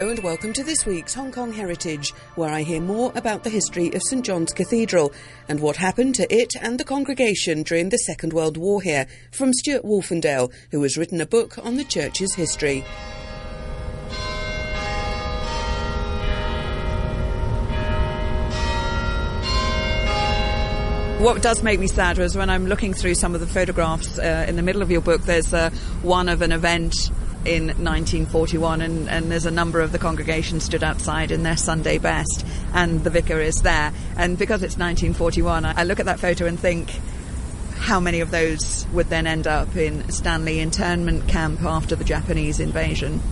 Hello and welcome to this week's Hong Kong Heritage, where I hear more about the history of St John's Cathedral and what happened to it and the congregation during the Second World War here, from Stuart Wolfendale, who has written a book on the church's history. What does make me sad was when I'm looking through some of the photographs uh, in the middle of your book, there's uh, one of an event in 1941, and, and, there's a number of the congregation stood outside in their Sunday best, and the vicar is there. And because it's 1941, I, I look at that photo and think, how many of those would then end up in Stanley internment camp after the Japanese invasion?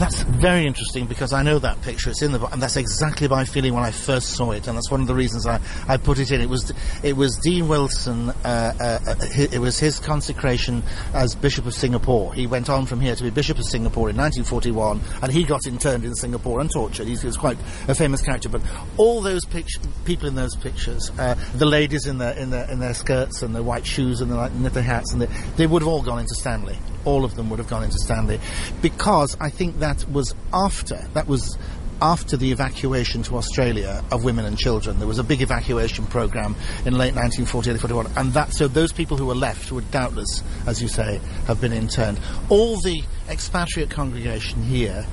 That's very interesting because I know that picture. It's in the book, and that's exactly my feeling when I first saw it, and that's one of the reasons I, I put it in. It was it was Dean Wilson. Uh, uh, uh it was his consecration as Bishop of Singapore. He went on from here to be Bishop of Singapore in 1941, and he got interned in Singapore and tortured. He was quite a famous character. But all those people in those pictures, uh, the ladies in their in their in their skirts and their white shoes and their knitted hats, and they, they would have all gone into Stanley all of them would have gone into Stanley, because I think that was after that was after the evacuation to Australia of women and children. There was a big evacuation program in late 1940, 41, and that so those people who were left would doubtless, as you say, have been interned. All the expatriate congregation here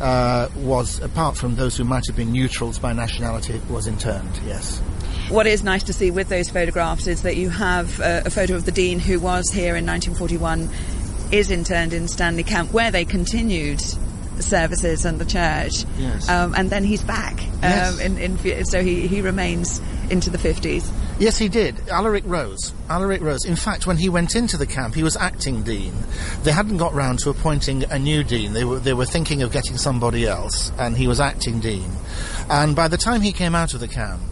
uh, was, apart from those who might have been neutrals by nationality, was interned. Yes. What is nice to see with those photographs is that you have uh, a photo of the dean who was here in 1941 is interned in Stanley Camp, where they continued services and the church. Yes. Um, and then he's back. Um, yes. in, in, so he, he remains into the 50s. Yes, he did. Alaric Rose. Alaric Rose. In fact, when he went into the camp, he was acting dean. They hadn't got round to appointing a new dean. They were, they were thinking of getting somebody else, and he was acting dean. And by the time he came out of the camp,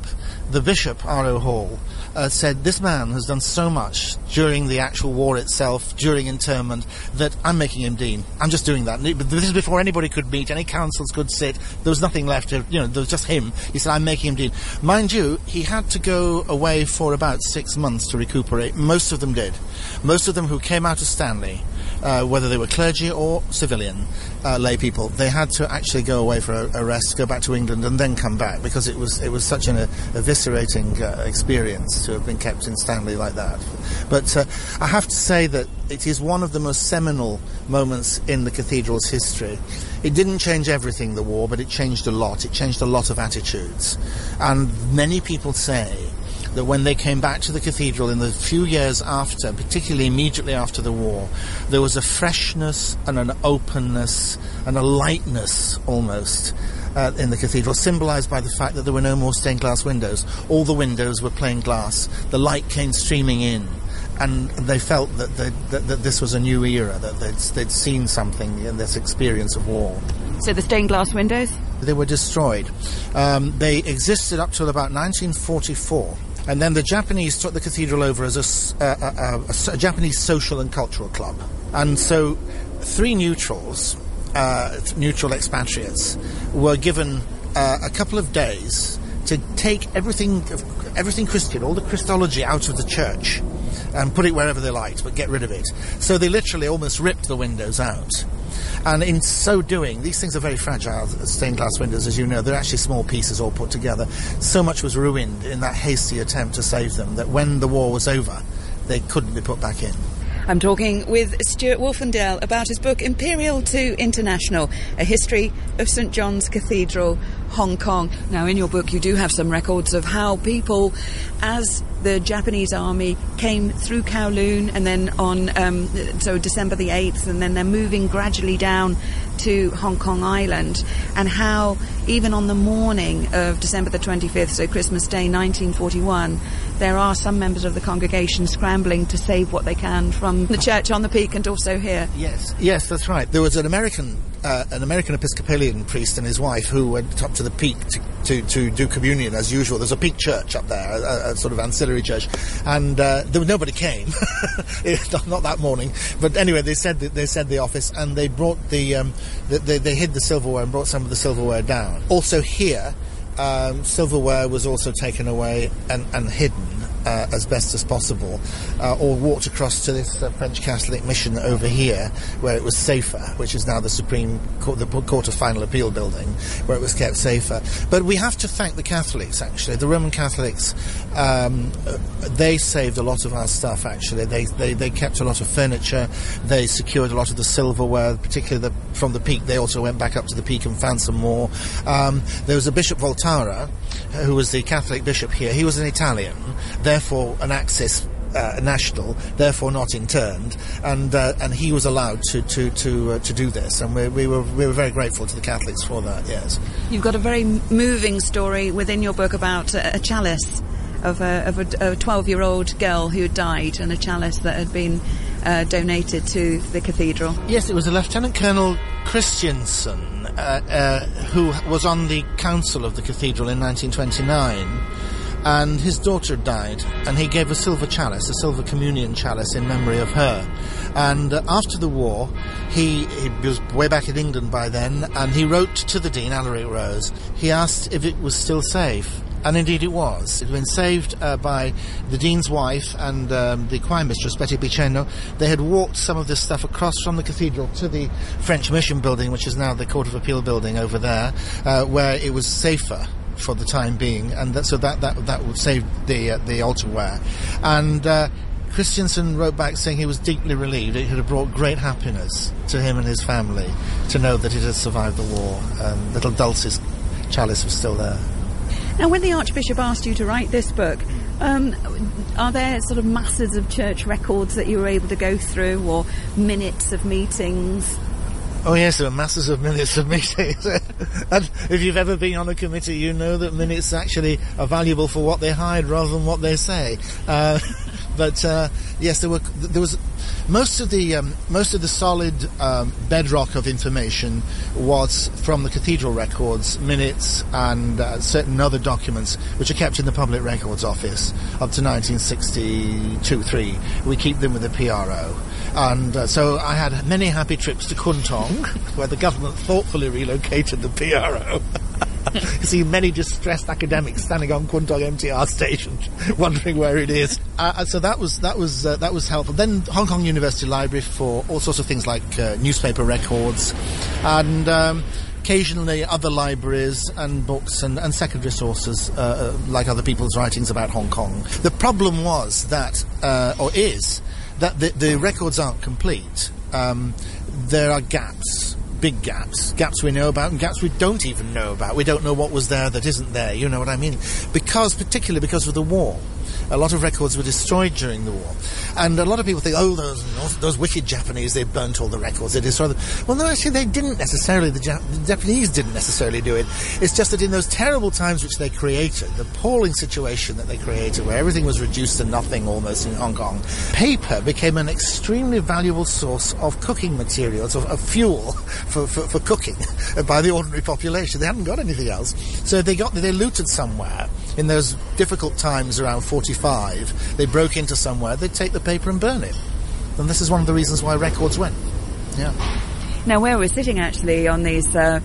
the bishop, R.O. Hall, uh, said this man has done so much during the actual war itself, during internment, that I'm making him dean. I'm just doing that. But this is before anybody could meet, any councils could sit. There was nothing left. To, you know, there was just him. He said, I'm making him dean. Mind you, he had to go away for about six months to recuperate. Most of them did. Most of them who came out of Stanley uh, whether they were clergy or civilian uh, lay people, they had to actually go away for a, a, rest, go back to England, and then come back because it was it was such an uh, eviscerating uh, experience to have been kept in Stanley like that. But uh, I have to say that it is one of the most seminal moments in the cathedral's history. It didn't change everything, the war, but it changed a lot. It changed a lot of attitudes, and many people say that when they came back to the cathedral in the few years after, particularly immediately after the war, there was a freshness and an openness and a lightness almost uh, in the cathedral, symbolized by the fact that there were no more stained glass windows. All the windows were plain glass. The light came streaming in. And they felt that, that, that this was a new era, that they'd, they'd seen something in this experience of war. So the stained glass windows? They were destroyed. Um, they existed up till about 1944 and then the Japanese took the cathedral over as a, a, a, a Japanese social and cultural club. And so three neutrals, uh, neutral expatriates, were given uh, a couple of days take everything, everything Christian, all the Christology out of the church and put it wherever they liked, but get rid of it. So they literally almost ripped the windows out and in so doing, these things are very fragile, stained glass windows, as you know. They're actually small pieces all put together. So much was ruined in that hasty attempt to save them that when the war was over, they couldn't be put back in. I'm talking with Stuart Wolfendale about his book Imperial to International, a history of St John's Cathedral, Hong Kong. Now, in your book, you do have some records of how people, as the Japanese army came through Kowloon and then on, um, so December the 8th, and then they're moving gradually down to Hong Kong Island, and how even on the morning of December the 25th, so Christmas Day 1941, there are some members of the congregation scrambling to save what they can from the church on the peak and also here. Yes, yes, that's right. There was an American, uh, an American Episcopalian priest and his wife who went up to the peak to, to, to do communion as usual. There's a peak church up there, a, a sort of ancillary church, and uh, there, nobody came. not, that morning, but anyway, they said they said the office, and they brought the, um, the they, they hid the silverware and brought some of the silverware down. Also here. Um, silverware was also taken away and, and hidden uh, as best as possible, uh, or walked across to this uh, French Catholic mission over here, where it was safer, which is now the Supreme Court, the Court of Final Appeal building, where it was kept safer. But we have to thank the Catholics, actually. The Roman Catholics, um, they saved a lot of our stuff, actually. They, they, they kept a lot of furniture, they secured a lot of the silverware, particularly the, from the peak. They also went back up to the peak and found some more. Um, there was a Bishop Valtorta, who was the Catholic bishop here. He was an Italian, therefore an Axis uh, national, therefore not interned, and uh, and he was allowed to to to uh, to do this, and we, we were we were very grateful to the Catholics for that. Yes, you've got a very moving story within your book about a, chalice of a of a twelve year old girl who died, and a chalice that had been uh, donated to the cathedral. Yes, it was a Lieutenant Colonel Christiansen uh, uh, who was on the council of the cathedral in 1929 and his daughter died, and he gave a silver chalice, a silver communion chalice in memory of her. And uh, after the war, he, he, was way back in England by then, and he wrote to the Dean, Alaric Rose. He asked if it was still safe. And indeed it was. It had been saved uh, by the Dean's wife and um, the choir mistress, Betty Piceno. They had walked some of this stuff across from the cathedral to the French Mission building, which is now the Court of Appeal building over there, uh, where it was safer for the time being, and that, so that that that would save the uh, the altarware. And uh, Christiansen wrote back saying he was deeply relieved. It had brought great happiness to him and his family to know that it had survived the war. And little Dulce's chalice was still there. Now, when the Archbishop asked you to write this book, um, are there sort of masses of church records that you were able to go through, or minutes of meetings? Oh yes, there are masses of minutes of meetings. and if you've ever been on a committee, you know that minutes actually are valuable for what they hide rather than what they say. Uh, but uh, yes, there were there was most of the um, most of the solid um, bedrock of information was from the cathedral records, minutes, and uh, certain other documents which are kept in the Public Records Office up to 1962-3. We keep them with the PRO. And uh, so I had many happy trips to Kwun Tong, where the government thoughtfully relocated the PRO. you see many distressed academics standing on Kwun Tong MTR station, wondering where it is. Uh, uh, so that was that was uh, that was helpful. Then Hong Kong University Library for all sorts of things like uh, newspaper records, and. Um, occasionally other libraries and books and, and secondary sources, uh, uh, like other people's writings about Hong Kong. The problem was that, or is, that the, the records aren't complete. Um, there are gaps, big gaps, gaps we know about and gaps we don't even know about. We don't know what was there that isn't there. You know what I mean? Because, particularly because of the war. A lot of records were destroyed during the war. And a lot of people think, oh, those, those wicked Japanese, they burnt all the records, they destroyed them. Well, no, actually, they didn't necessarily. The, ja- the Japanese didn't necessarily do it. It's just that in those terrible times which they created, the appalling situation that they created, where everything was reduced to nothing almost in Hong Kong, paper became an extremely valuable source of cooking materials, of, of fuel for, for, for cooking by the ordinary population. They hadn't got anything else. So they got, they looted somewhere in those difficult times around 45, they broke into somewhere, they'd take the paper and burn it. And this is one of the reasons why records went. Yeah. Now, where we're sitting actually on these, uh,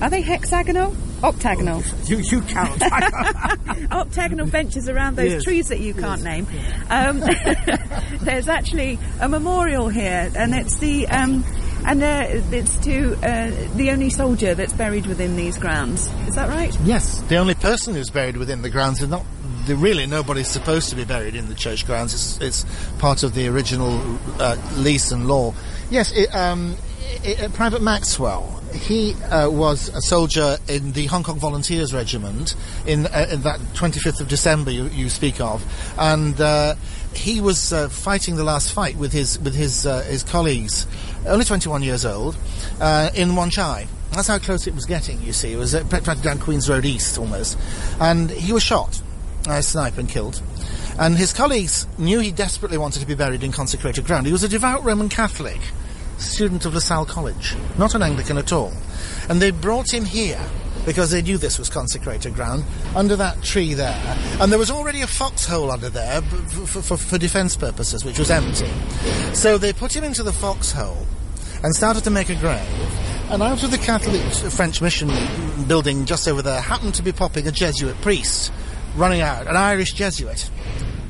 are they hexagonal? Octagonal. You, you count. Octagonal benches around those yes. trees that you can't yes. name. Um, there's actually a memorial here, and it's the um, and uh, it's to uh, the only soldier that's buried within these grounds. Is that right? Yes, the only person who's buried within the grounds is not. Really, nobody's supposed to be buried in the church grounds. It's, it's part of the original uh, lease and law. Yes, it, um, it, Private Maxwell he uh, was a soldier in the Hong Kong Volunteers Regiment in, uh, in that 25th of December you, you speak of, and uh, he was uh, fighting the last fight with his with his uh, his colleagues, only 21 years old, uh, in Wan Chai. That's how close it was getting. You see, it was practically down Queens Road East almost, and he was shot, by a sniper, and killed. And his colleagues knew he desperately wanted to be buried in consecrated ground. He was a devout Roman Catholic, student of LaSalle College, not an Anglican at all, and they brought him here because they knew this was consecrated ground, under that tree there. And there was already a foxhole under there for, for, for defence purposes, which was empty. So they put him into the foxhole and started to make a grave. And out of the Catholic uh, French mission building just over there happened to be popping a Jesuit priest running out, an Irish Jesuit.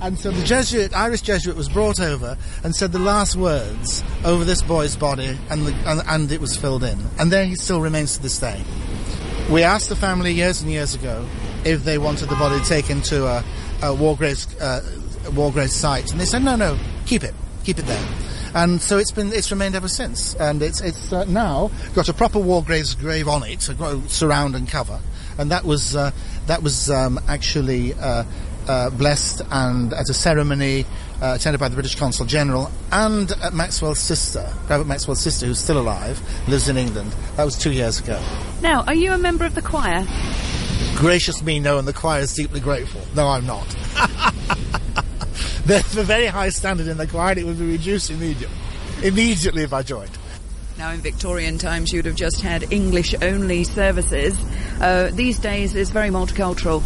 And so the Jesuit, Irish Jesuit, was brought over and said the last words over this boy's body, and, the, and, and it was filled in. And there he still remains to this day. We asked the family years and years ago if they wanted the body taken to a, a war graves uh, war graves site, and they said no, no, keep it, keep it there. And so it's been it's remained ever since, and it's it's uh, now got a proper war graves grave on it, a surround and cover, and that was uh, that was um, actually uh, blessed and at a ceremony uh, attended by the British Consul General and Maxwell's sister, Private Maxwell's sister, who's still alive, lives in England. That was two years ago. Now, are you a member of the choir? Gracious me, no, and the choir is deeply grateful. No, I'm not. There's a very high standard in the choir, and it would be reduced immediately, immediately if I joined. Now, in Victorian times, you'd have just had English only services. Uh, these days, it's very multicultural.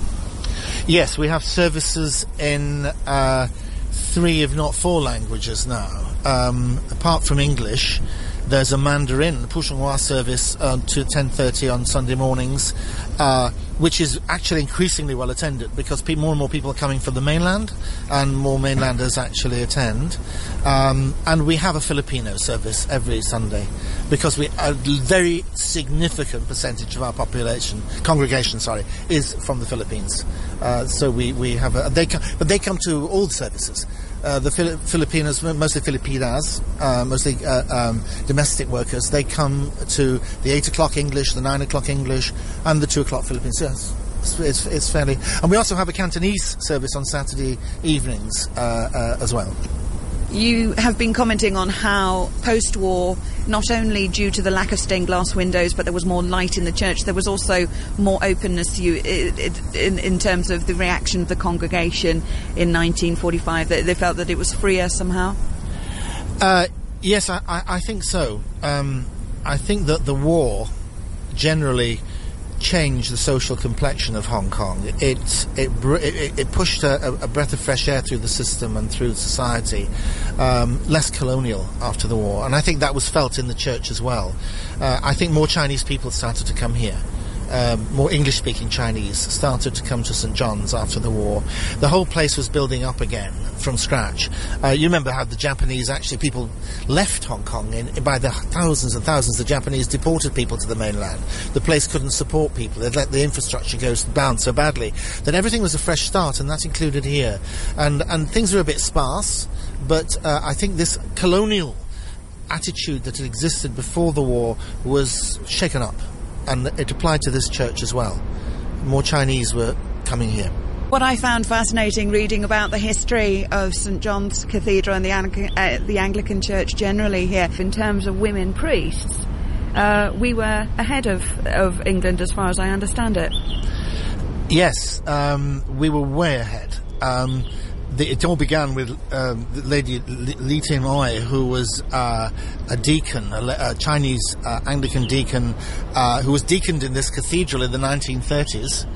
Yes, we have services in uh, three, if not four, languages now. Um, apart from English, there's a Mandarin, the Putonghua service uh, to 10.30 on Sunday mornings, uh, which is actually increasingly well attended because pe- more and more people are coming from the mainland and more mainlanders actually attend. Um, and we have a Filipino service every Sunday because we a very significant percentage of our population, congregation, sorry, is from the Philippines. Uh, so we, we have a, they come, but they come to all services. Uh, the Fili- Filipinos, mostly Filipinas, uh, mostly uh, um, domestic workers, they come to the 8 o'clock English, the 9 o'clock English, and the 2 o'clock Philippines. Yes, it's, it's, it's fairly. And we also have a Cantonese service on Saturday evenings uh, as well. You have been commenting on how post war, not only due to the lack of stained glass windows, but there was more light in the church, there was also more openness you in, in terms of the reaction of the congregation in 1945. They, they felt that it was freer somehow? Uh, yes, I, I, I, think so. Um, I think that the war generally change the social complexion of Hong Kong. It it it, it pushed a, a, breath of fresh air through the system and through society, um, less colonial after the war, and I think that was felt in the church as well. Uh, I think more Chinese people started to come here um, more English speaking Chinese started to come to St. John's after the war. The whole place was building up again from scratch. Uh, you remember how the Japanese actually, people left Hong Kong in, by the thousands and thousands. The Japanese deported people to the mainland. The place couldn't support people. They'd let the infrastructure go down so badly that everything was a fresh start, and that included here. And, and things were a bit sparse, but uh, I think this colonial attitude that had existed before the war was shaken up and it applied to this church as well. More Chinese were coming here. What I found fascinating reading about the history of St John's Cathedral and the, uh, the Anglican Church generally here, in terms of women priests, uh, we were ahead of, of England as far as I understand it. Yes, um, we were way ahead. Um, the, it all began with um, Lady Li Tim Oi, who was uh, a deacon, a, a Chinese uh, Anglican deacon, uh, who was deaconed in this cathedral in the 1930s.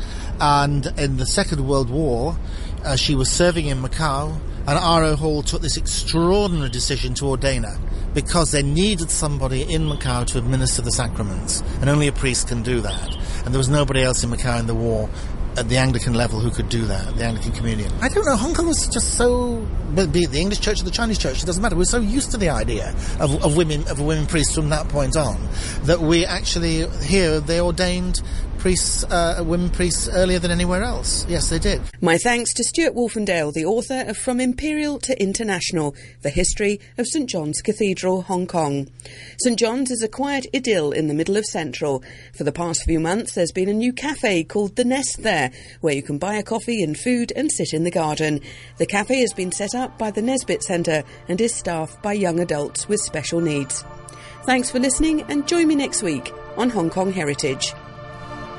And in the Second World War, uh, she was serving in Macau, and R.O. Hall took this extraordinary decision to ordain her because they needed somebody in Macau to administer the sacraments, and only a priest can do that. And there was nobody else in Macau in the war at the Anglican level who could do that, the Anglican Communion. I don't know, Hong Kong was just so, be it the English church or the Chinese church, it doesn't matter. We're so used to the idea of, of women, of a women priest from that point on, that we actually, here, they ordained priests, uh, women priests earlier than anywhere else. Yes, they did. My thanks to Stuart Wolfendale, the author of From Imperial to International, The History of St John's Cathedral, Hong Kong. St John's is a quiet idyll in the middle of Central. For the past few months, there's been a new cafe called The Nest there, where you can buy a coffee and food and sit in the garden. The cafe has been set up by the Nesbitt Centre and is staffed by young adults with special needs. Thanks for listening and join me next week on Hong Kong Heritage.